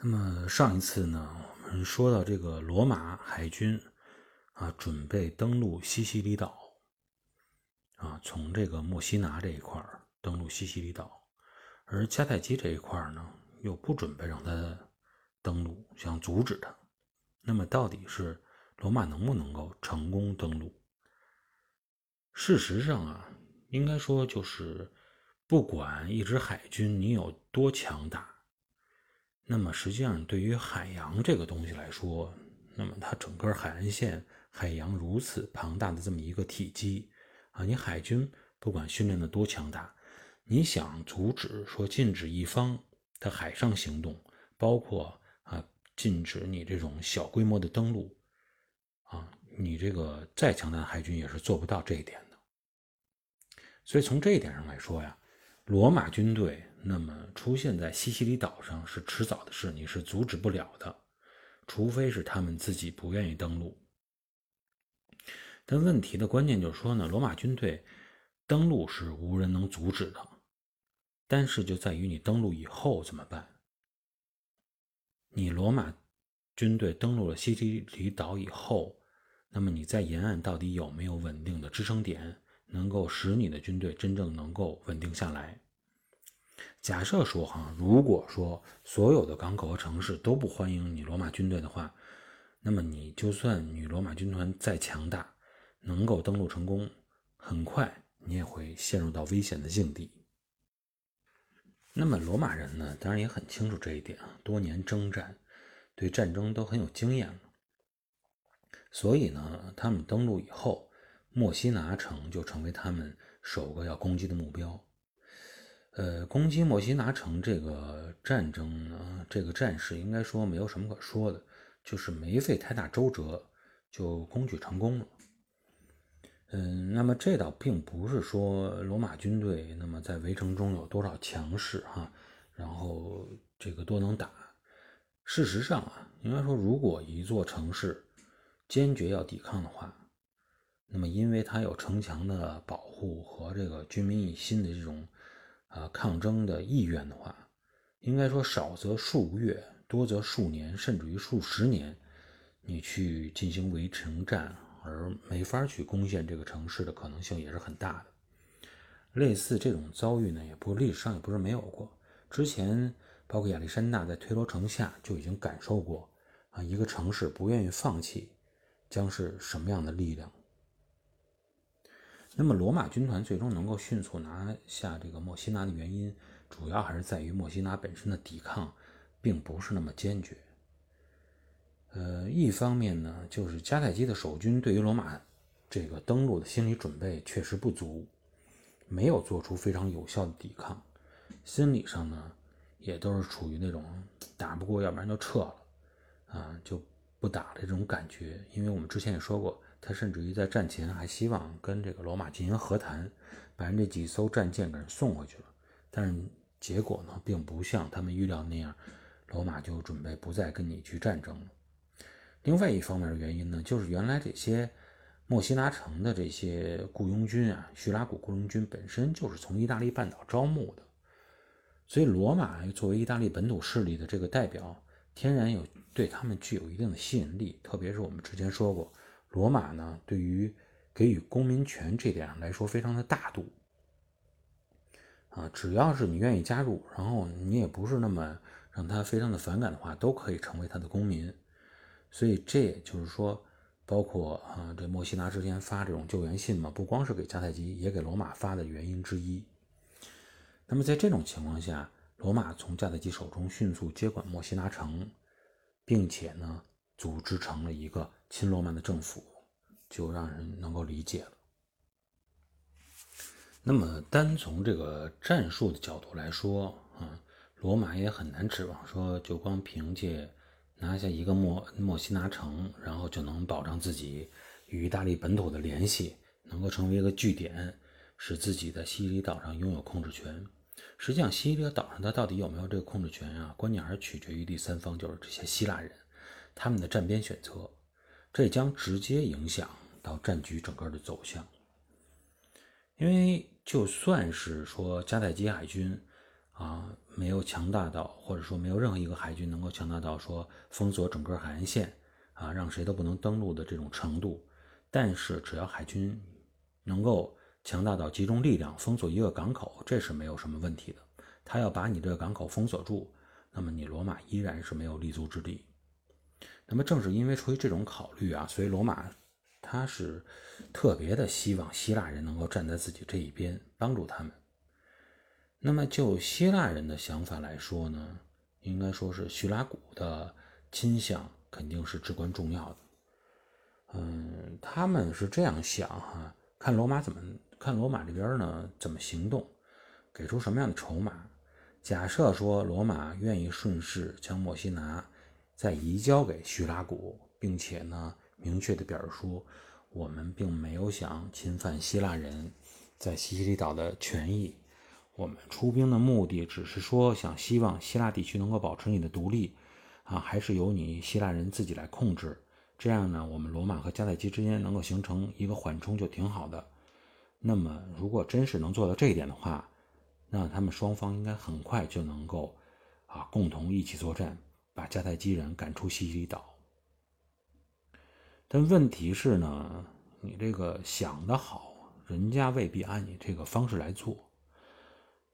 那么上一次呢，我们说到这个罗马海军啊，准备登陆西西里岛啊，从这个墨西拿这一块登陆西西里岛，而迦太基这一块呢，又不准备让他登陆，想阻止他。那么到底是罗马能不能够成功登陆？事实上啊，应该说就是不管一支海军你有多强大。那么实际上，对于海洋这个东西来说，那么它整个海岸线、海洋如此庞大的这么一个体积啊，你海军不管训练的多强大，你想阻止说禁止一方的海上行动，包括啊禁止你这种小规模的登陆啊，你这个再强大的海军也是做不到这一点的。所以从这一点上来说呀，罗马军队。那么出现在西西里岛上是迟早的事，你是阻止不了的，除非是他们自己不愿意登陆。但问题的关键就是说呢，罗马军队登陆是无人能阻止的，但是就在于你登陆以后怎么办？你罗马军队登陆了西西里岛以后，那么你在沿岸到底有没有稳定的支撑点，能够使你的军队真正能够稳定下来？假设说哈，如果说所有的港口和城市都不欢迎你罗马军队的话，那么你就算你罗马军团再强大，能够登陆成功，很快你也会陷入到危险的境地。那么罗马人呢，当然也很清楚这一点啊，多年征战，对战争都很有经验了。所以呢，他们登陆以后，墨西拿城就成为他们首个要攻击的目标。呃，攻击墨西拿城这个战争呢，这个战事应该说没有什么可说的，就是没费太大周折就攻取成功了。嗯，那么这倒并不是说罗马军队那么在围城中有多少强势哈，然后这个多能打。事实上啊，应该说如果一座城市坚决要抵抗的话，那么因为它有城墙的保护和这个军民一心的这种。啊，抗争的意愿的话，应该说少则数月，多则数年，甚至于数十年，你去进行围城战，而没法去攻陷这个城市的可能性也是很大的。类似这种遭遇呢，也不历史上也不是没有过。之前包括亚历山大在推罗城下就已经感受过啊，一个城市不愿意放弃，将是什么样的力量。那么，罗马军团最终能够迅速拿下这个墨西拿的原因，主要还是在于墨西拿本身的抵抗，并不是那么坚决。呃，一方面呢，就是迦太基的守军对于罗马这个登陆的心理准备确实不足，没有做出非常有效的抵抗，心理上呢，也都是处于那种打不过，要不然就撤了，啊，就不打的这种感觉。因为我们之前也说过。他甚至于在战前还希望跟这个罗马进行和谈，把人这几艘战舰给人送回去了。但是结果呢，并不像他们预料那样，罗马就准备不再跟你去战争了。另外一方面的原因呢，就是原来这些墨西拿城的这些雇佣军啊，叙拉古雇佣军本身就是从意大利半岛招募的，所以罗马作为意大利本土势力的这个代表，天然有对他们具有一定的吸引力。特别是我们之前说过。罗马呢，对于给予公民权这点上来说，非常的大度啊，只要是你愿意加入，然后你也不是那么让他非常的反感的话，都可以成为他的公民。所以这也就是说，包括啊，这墨西拿之前发这种救援信嘛，不光是给迦太基，也给罗马发的原因之一。那么在这种情况下，罗马从迦太基手中迅速接管墨西拿城，并且呢，组织成了一个。亲罗马的政府就让人能够理解了。那么，单从这个战术的角度来说，啊，罗马也很难指望说就光凭借拿下一个墨墨西拿城，然后就能保障自己与意大利本土的联系，能够成为一个据点，使自己在西西里岛上拥有控制权。实际上，西西里岛上它到底有没有这个控制权啊？关键还是取决于第三方，就是这些希腊人他们的站边选择。这将直接影响到战局整个的走向，因为就算是说迦太基海军啊，没有强大到，或者说没有任何一个海军能够强大到说封锁整个海岸线啊，让谁都不能登陆的这种程度。但是，只要海军能够强大到集中力量封锁一个港口，这是没有什么问题的。他要把你这个港口封锁住，那么你罗马依然是没有立足之地。那么，正是因为出于这种考虑啊，所以罗马他是特别的希望希腊人能够站在自己这一边，帮助他们。那么，就希腊人的想法来说呢，应该说是叙拉古的倾向肯定是至关重要的。嗯，他们是这样想哈，看罗马怎么看罗马这边呢？怎么行动，给出什么样的筹码？假设说罗马愿意顺势将墨西拿再移交给叙拉古，并且呢，明确的表示说，我们并没有想侵犯希腊人在西西里岛的权益。我们出兵的目的只是说，想希望希腊地区能够保持你的独立，啊，还是由你希腊人自己来控制。这样呢，我们罗马和迦太基之间能够形成一个缓冲，就挺好的。那么，如果真是能做到这一点的话，那他们双方应该很快就能够，啊，共同一起作战，把迦太基人赶出西西里岛。但问题是呢，你这个想得好，人家未必按你这个方式来做。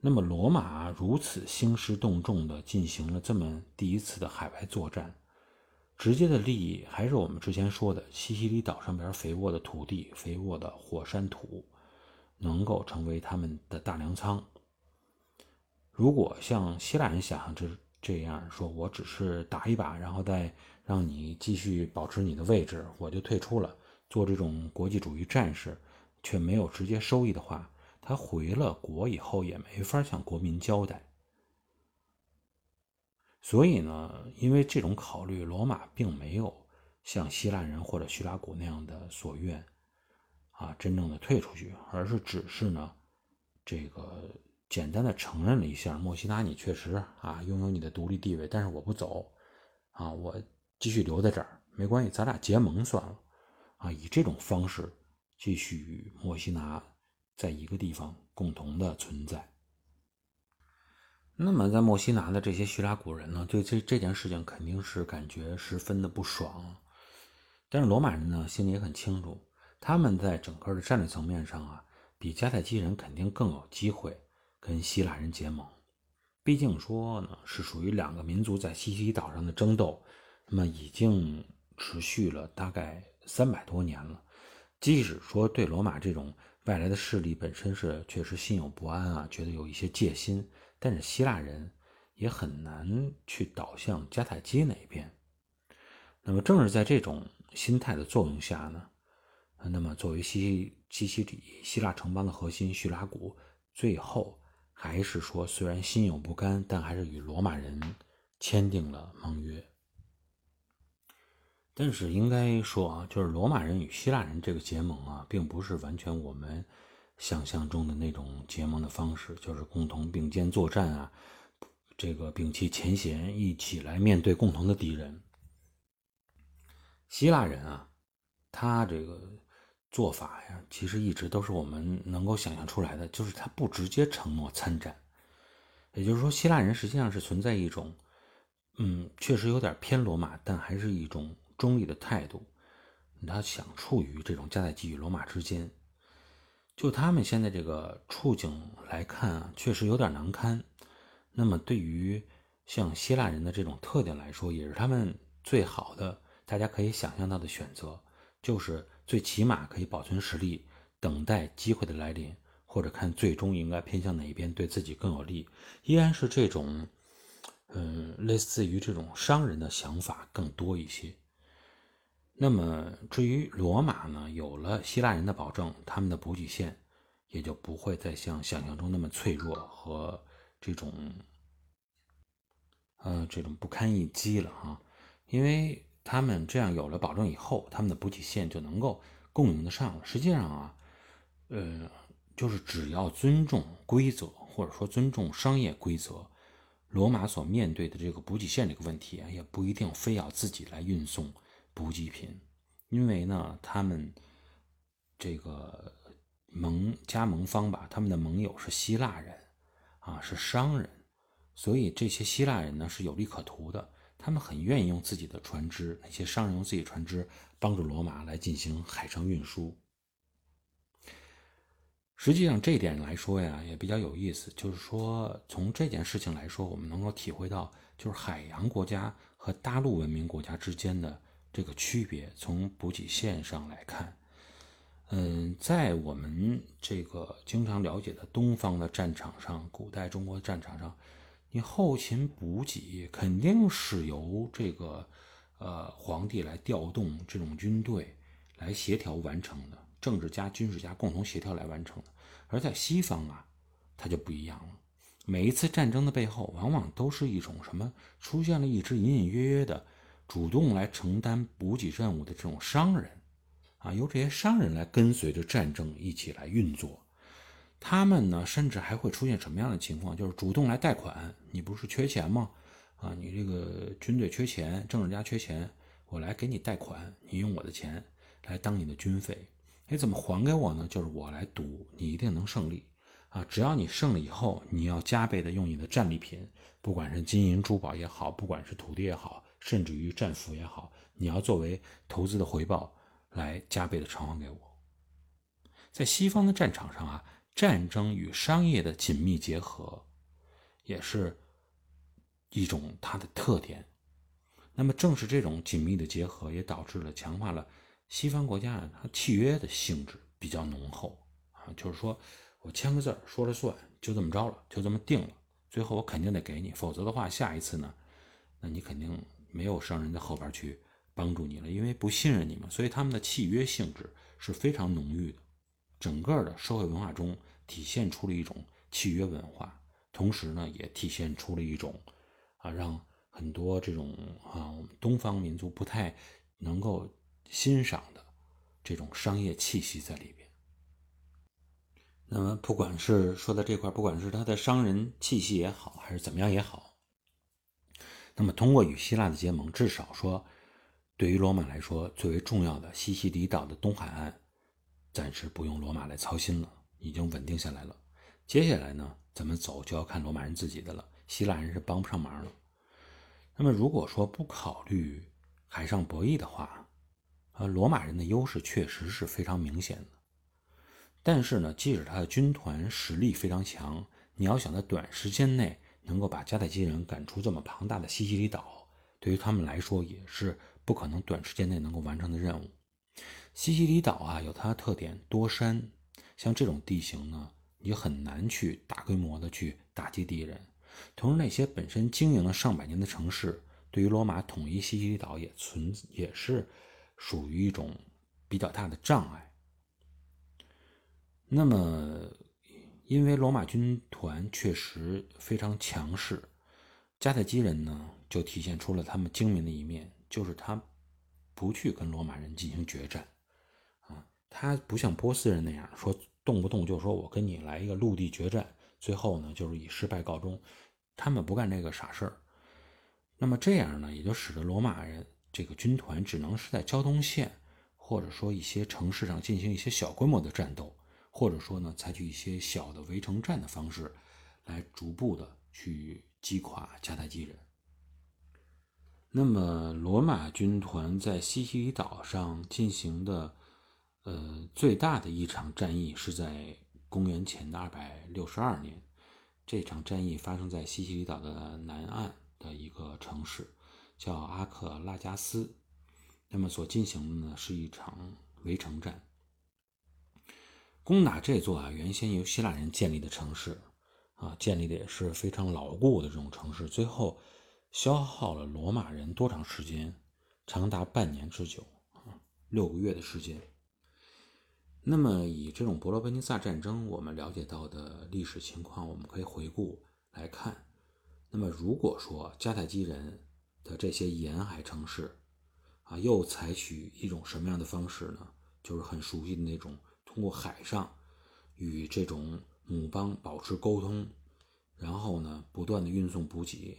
那么，罗马如此兴师动众地进行了这么第一次的海外作战，直接的利益还是我们之前说的西西里岛上边肥沃的土地、肥沃的火山土，能够成为他们的大粮仓。如果像希腊人想象这这样说，我只是打一把，然后再让你继续保持你的位置，我就退出了，做这种国际主义战士，却没有直接收益的话。他回了国以后也没法向国民交代，所以呢，因为这种考虑，罗马并没有像希腊人或者叙拉古那样的所愿，啊，真正的退出去，而是只是呢，这个简单的承认了一下，墨西拿你确实啊拥有你的独立地位，但是我不走，啊，我继续留在这儿，没关系，咱俩结盟算了，啊，以这种方式继续与墨西拿。在一个地方共同的存在。那么，在墨西拿的这些叙拉古人呢，对这这件事情肯定是感觉十分的不爽。但是罗马人呢，心里也很清楚，他们在整个的战略层面上啊，比迦太基人肯定更有机会跟希腊人结盟。毕竟说呢，是属于两个民族在西西里岛上的争斗，那么已经持续了大概三百多年了。即使说对罗马这种外来的势力本身是确实心有不安啊，觉得有一些戒心，但是希腊人也很难去倒向迦太基那一边。那么正是在这种心态的作用下呢，那么作为西西西西里希腊城邦的核心叙拉古，最后还是说虽然心有不甘，但还是与罗马人签订了盟约。但是应该说啊，就是罗马人与希腊人这个结盟啊，并不是完全我们想象中的那种结盟的方式，就是共同并肩作战啊，这个摒弃前嫌，一起来面对共同的敌人。希腊人啊，他这个做法呀，其实一直都是我们能够想象出来的，就是他不直接承诺参战，也就是说，希腊人实际上是存在一种，嗯，确实有点偏罗马，但还是一种。中立的态度，他想处于这种迦太基与罗马之间。就他们现在这个处境来看啊，确实有点难堪。那么，对于像希腊人的这种特点来说，也是他们最好的，大家可以想象到的选择，就是最起码可以保存实力，等待机会的来临，或者看最终应该偏向哪一边对自己更有利，依然是这种，嗯，类似于这种商人的想法更多一些。那么，至于罗马呢？有了希腊人的保证，他们的补给线也就不会再像想象中那么脆弱和这种，呃，这种不堪一击了哈。因为他们这样有了保证以后，他们的补给线就能够供应得上了。实际上啊，呃，就是只要尊重规则，或者说尊重商业规则，罗马所面对的这个补给线这个问题啊，也不一定非要自己来运送。补给品，因为呢，他们这个盟加盟方吧，他们的盟友是希腊人，啊，是商人，所以这些希腊人呢是有利可图的，他们很愿意用自己的船只，那些商人用自己船只帮助罗马来进行海上运输。实际上这一点来说呀，也比较有意思，就是说从这件事情来说，我们能够体会到，就是海洋国家和大陆文明国家之间的这个区别。从补给线上来看，嗯，在我们这个经常了解的东方的战场上，古代中国战场上，你后勤补给肯定是由这个呃皇帝来调动这种军队来协调完成的。政治家、军事家共同协调来完成的，而在西方啊，它就不一样了。每一次战争的背后，往往都是一种什么？出现了一支隐隐约约的主动来承担补给任务的这种商人啊，由这些商人来跟随着战争一起来运作。他们呢，甚至还会出现什么样的情况？就是主动来贷款。你不是缺钱吗？啊，你这个军队缺钱，政治家缺钱，我来给你贷款，你用我的钱来当你的军费。你怎么还给我呢？就是我来赌，你一定能胜利啊！只要你胜了以后，你要加倍的用你的战利品，不管是金银珠宝也好，不管是土地也好，甚至于战俘也好，你要作为投资的回报来加倍的偿还给我。在西方的战场上啊，战争与商业的紧密结合，也是一种它的特点。那么正是这种紧密的结合，也导致了强化了。西方国家，它契约的性质比较浓厚啊，就是说我签个字儿说了算，就这么着了，就这么定了。最后我肯定得给你，否则的话，下一次呢，那你肯定没有商人在后边去帮助你了，因为不信任你嘛。所以他们的契约性质是非常浓郁的，整个的社会文化中体现出了一种契约文化，同时呢，也体现出了一种啊，让很多这种啊我们东方民族不太能够。欣赏的这种商业气息在里边。那么，不管是说到这块，不管是他的商人气息也好，还是怎么样也好，那么通过与希腊的结盟，至少说，对于罗马来说，最为重要的西西里岛的东海岸，暂时不用罗马来操心了，已经稳定下来了。接下来呢，怎么走就要看罗马人自己的了，希腊人是帮不上忙了。那么，如果说不考虑海上博弈的话，呃，罗马人的优势确实是非常明显的，但是呢，即使他的军团实力非常强，你要想在短时间内能够把迦太基人赶出这么庞大的西西里岛，对于他们来说也是不可能短时间内能够完成的任务。西西里岛啊，有它的特点，多山，像这种地形呢，你很难去大规模的去打击敌人。同时，那些本身经营了上百年的城市，对于罗马统一西西里岛也存也是。属于一种比较大的障碍。那么，因为罗马军团确实非常强势，迦太基人呢就体现出了他们精明的一面，就是他不去跟罗马人进行决战，他不像波斯人那样说动不动就说我跟你来一个陆地决战，最后呢就是以失败告终，他们不干这个傻事儿。那么这样呢，也就使得罗马人。这个军团只能是在交通线，或者说一些城市上进行一些小规模的战斗，或者说呢，采取一些小的围城战的方式，来逐步的去击垮迦太基人。那么，罗马军团在西西里岛上进行的，呃，最大的一场战役是在公元前的二百六十二年，这场战役发生在西西里岛的南岸的一个城市。叫阿克拉加斯，那么所进行的呢是一场围城战，攻打这座啊原先由希腊人建立的城市，啊建立的也是非常牢固的这种城市，最后消耗了罗马人多长时间？长达半年之久，六个月的时间。那么以这种伯罗奔尼撒战争我们了解到的历史情况，我们可以回顾来看。那么如果说迦太基人，的这些沿海城市，啊，又采取一种什么样的方式呢？就是很熟悉的那种，通过海上与这种母邦保持沟通，然后呢，不断的运送补给，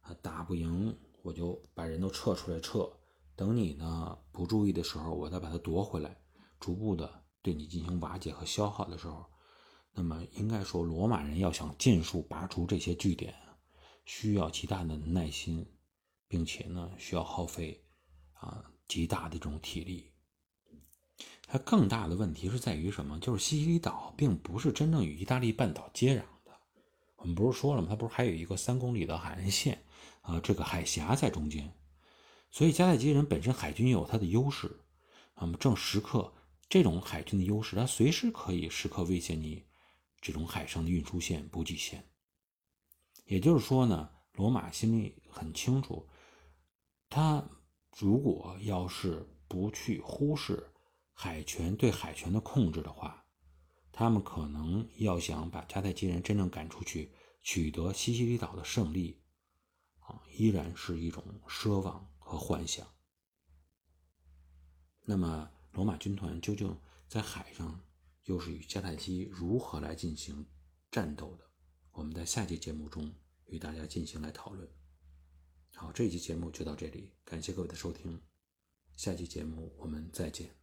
啊，打不赢我就把人都撤出来撤，等你呢不注意的时候，我再把它夺回来，逐步的对你进行瓦解和消耗的时候，那么应该说，罗马人要想尽数拔除这些据点，需要极大的耐心，并且呢需要耗费啊极大的这种体力。它更大的问题是在于什么？就是西西里岛并不是真正与意大利半岛接壤的。我们不是说了吗？它不是还有一个三公里的海岸线啊？这个海峡在中间，所以迦太基人本身海军有它的优势。那么正时刻这种海军的优势，它随时可以时刻威胁你这种海上的运输线、补给线。也就是说呢，罗马心里很清楚，他如果要是不去忽视。海权对海权的控制的话，他们可能要想把迦太基人真正赶出去，取得西西里岛的胜利，啊，依然是一种奢望和幻想。那么，罗马军团究竟在海上又是与迦太基如何来进行战斗的？我们在下期节目中与大家进行来讨论。好，这期节目就到这里，感谢各位的收听，下期节目我们再见。